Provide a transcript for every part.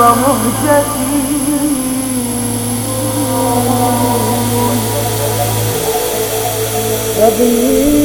da muhtedim Tabii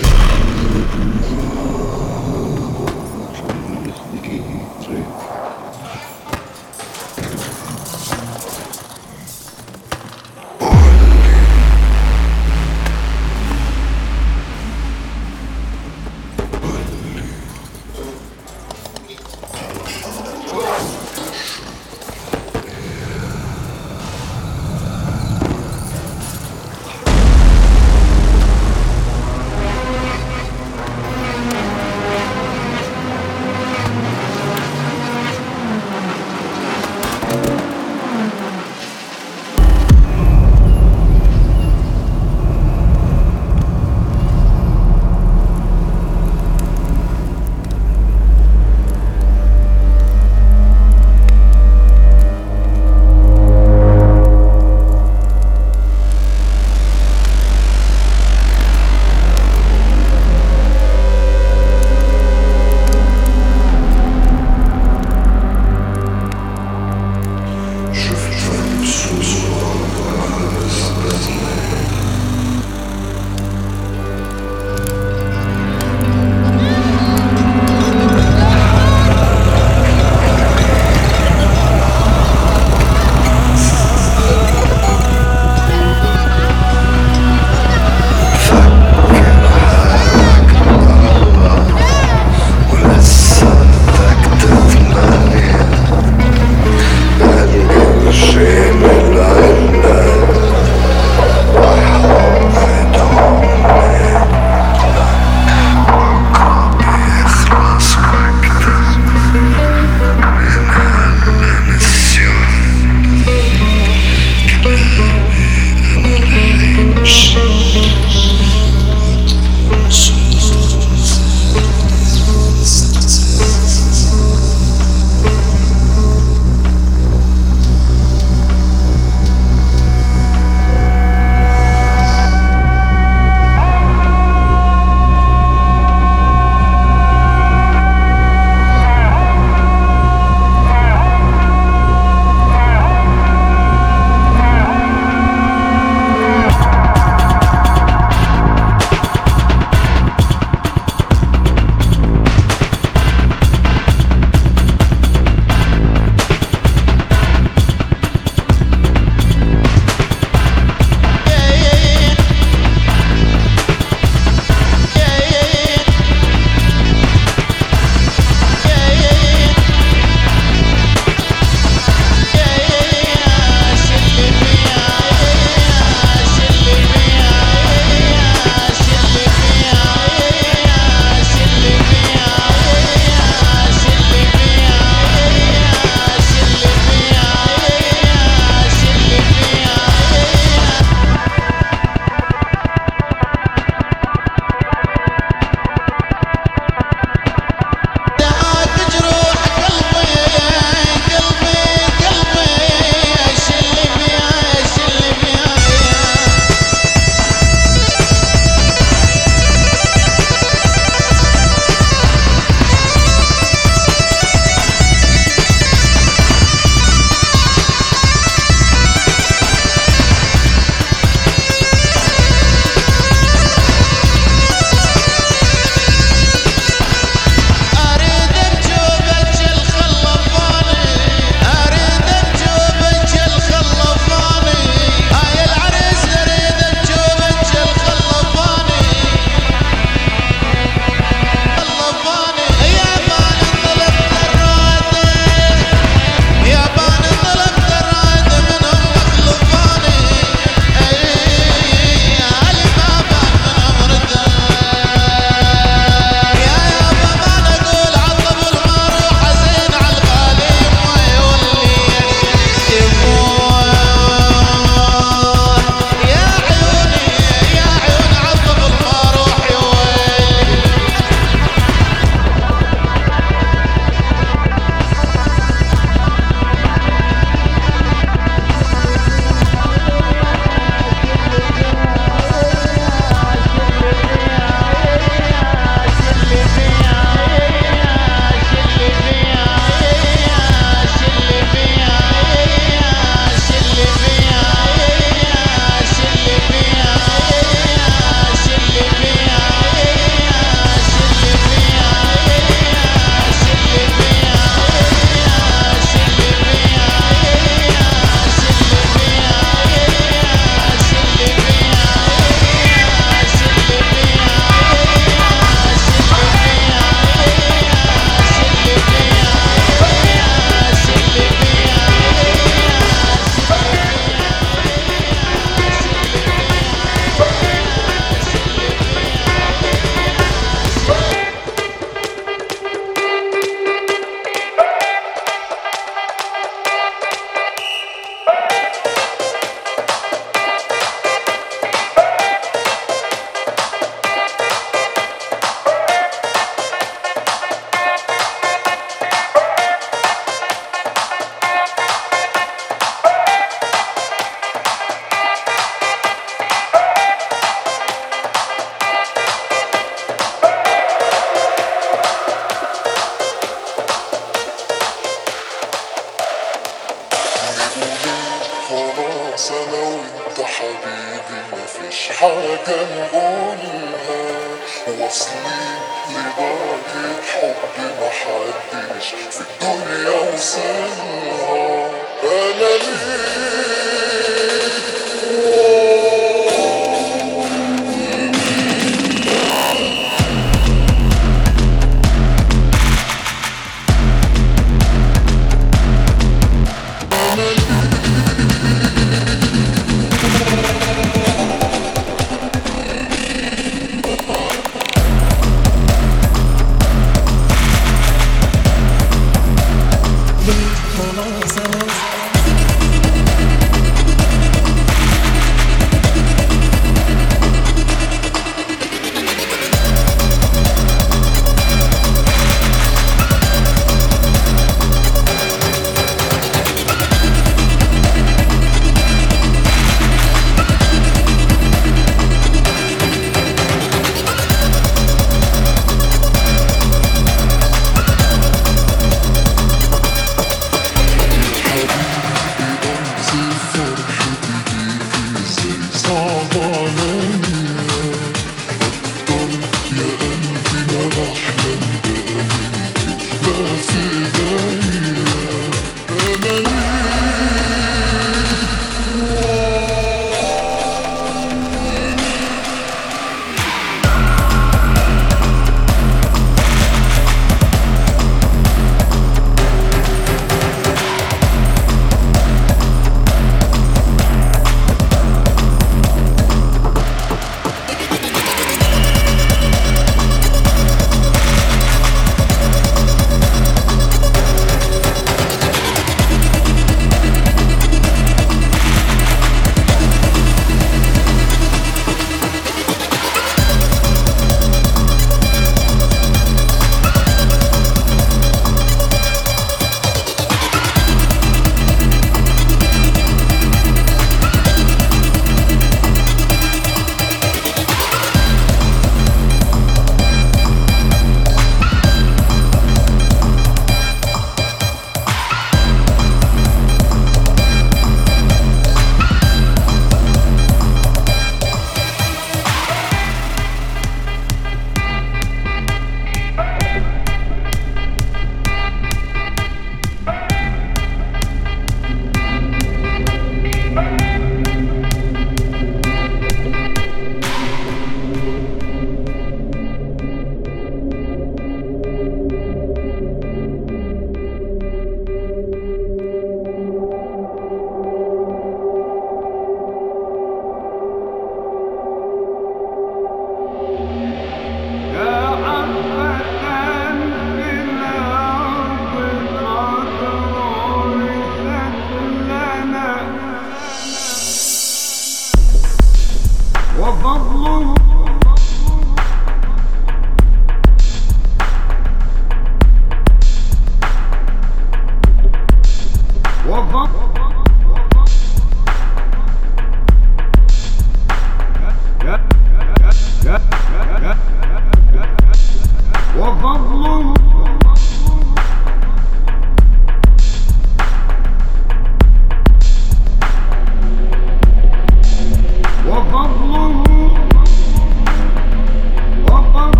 Gotcha!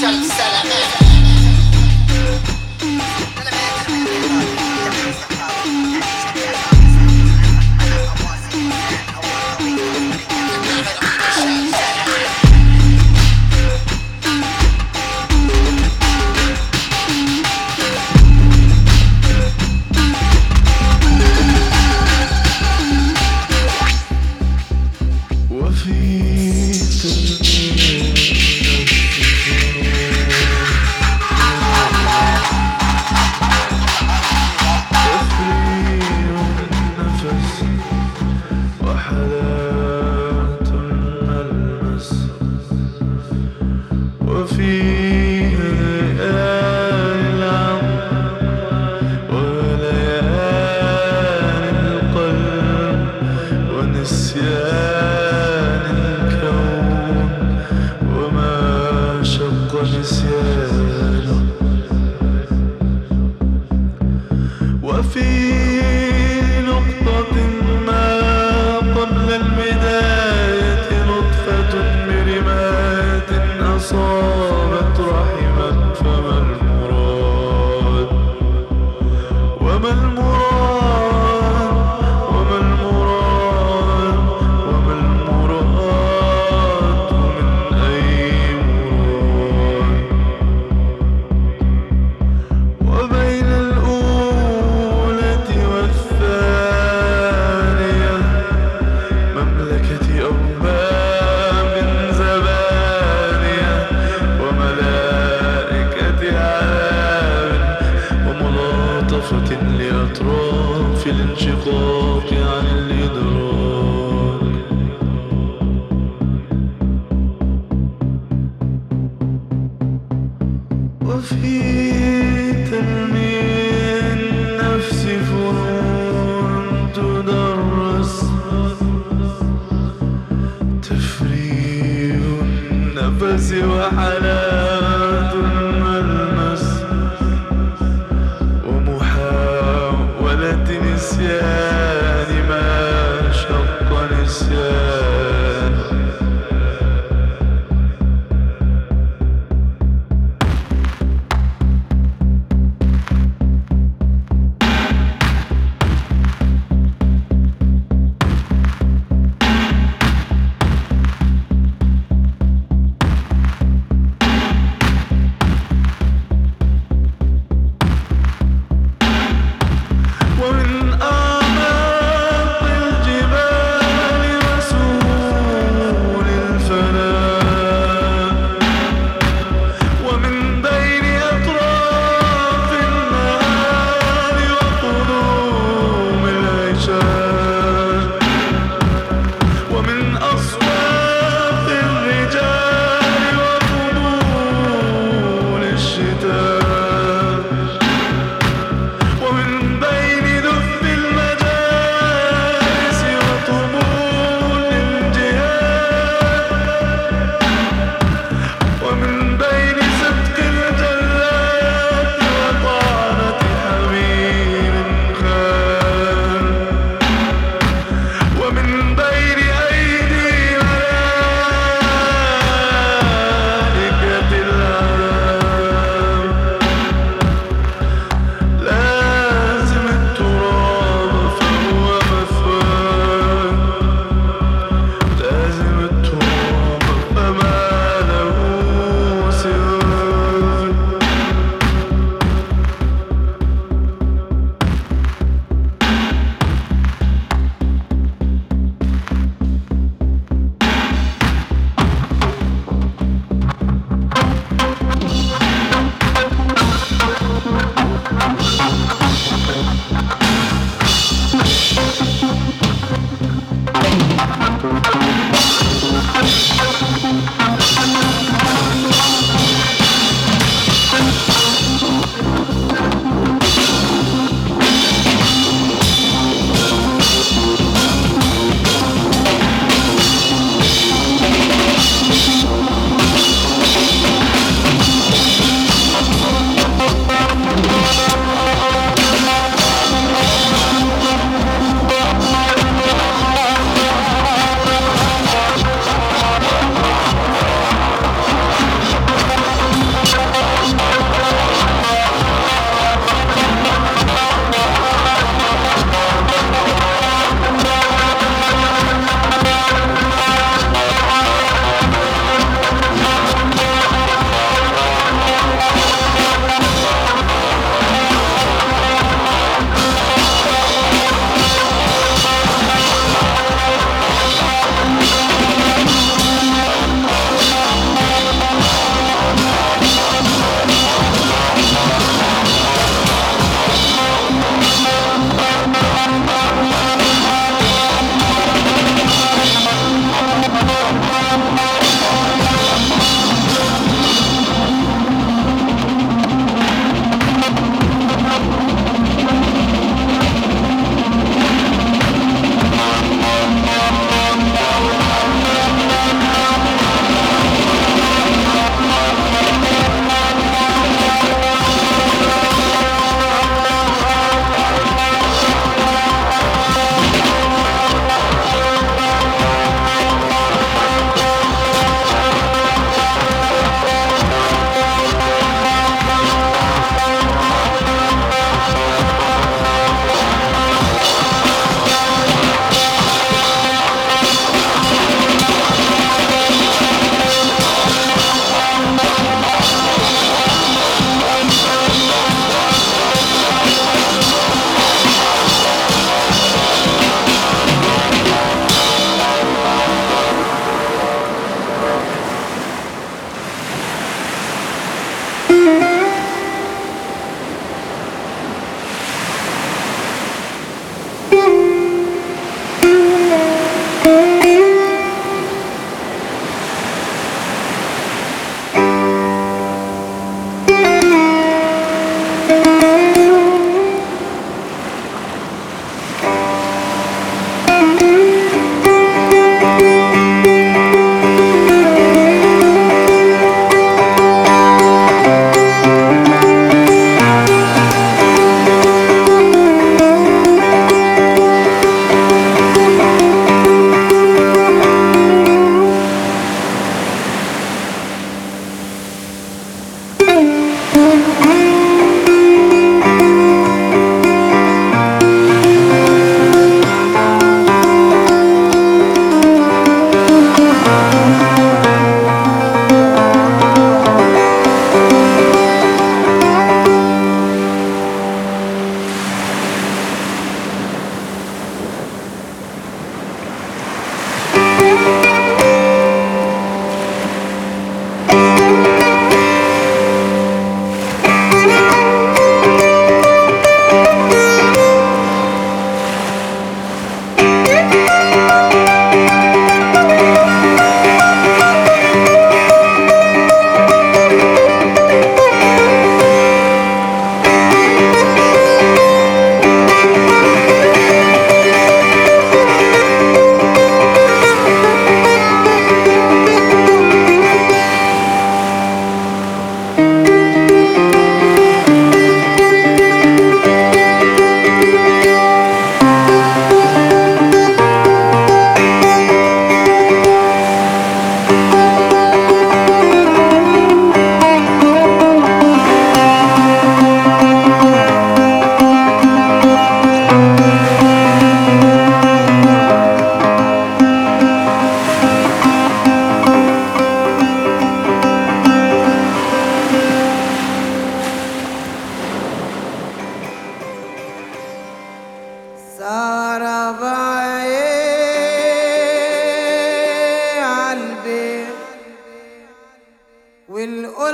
shall 吃喝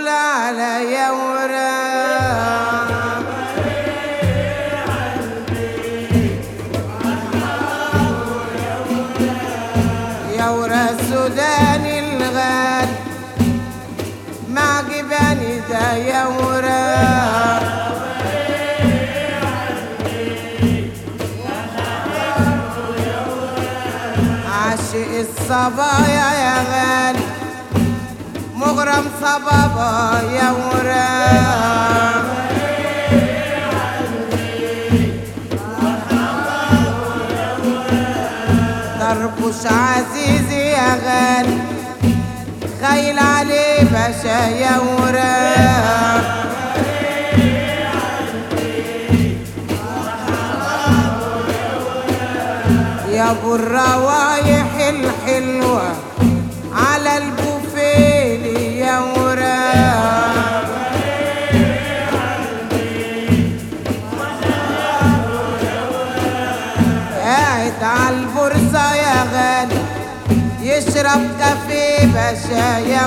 يا ورا. يا ورا السوداني الغالي ما جباني ده يا ورا. عاشق الصبايا صبابا يا ورا. طربوش عزيزي يا غالي خيل عليه باشا يا ورا. يا ابو الروايح الحلوة كافيه باشا يا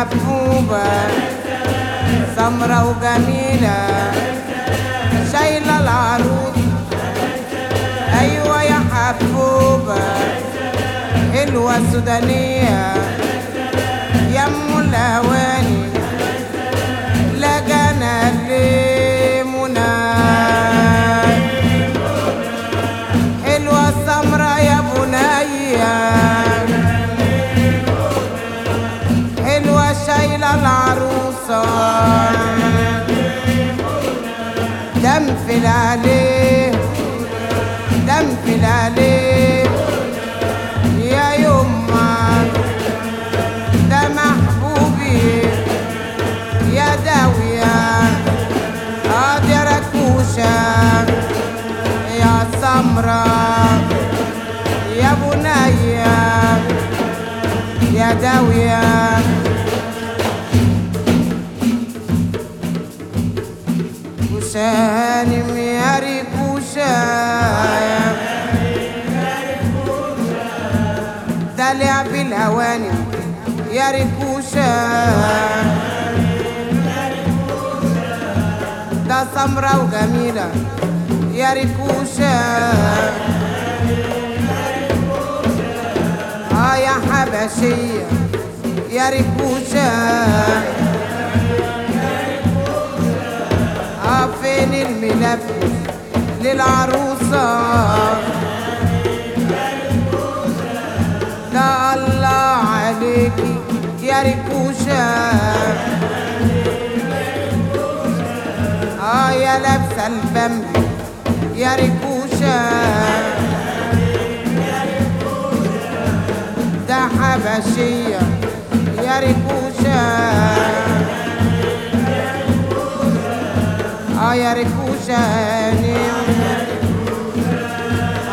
حبوبة سمرة وجميلة شايلة العروس أيوه يا حبوبة حلوة سودانية يا ام الاواني داوية. وسالم يا ريكوشة ده لعب الهوانم يا ريكوشة يا سمرة وجميلة يا ريكوشة يا حبشية يا ريكوشة آه فين الملبس للعروسة. لا الله عليكي يا ريكوشة آه يا لابسة البمبي يا ريكوشة العشية يا ركوشة. آه يا ركوشة نعم.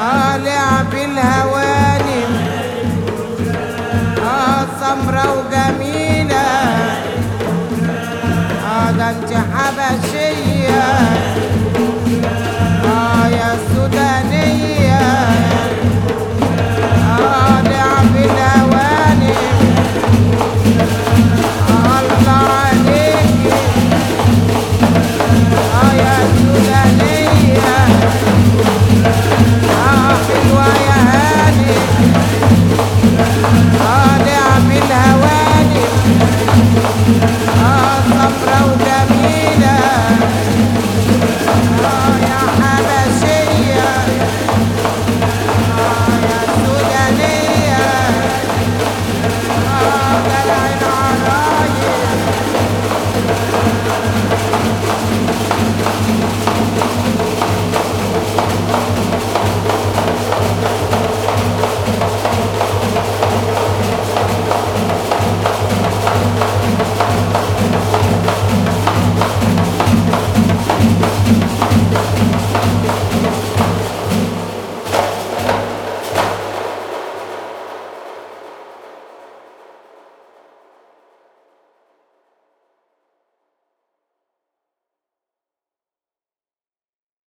آه لعب الهواني نعم. آه سمرة وجميلة. آه ده انت حبشية. آه يا سودان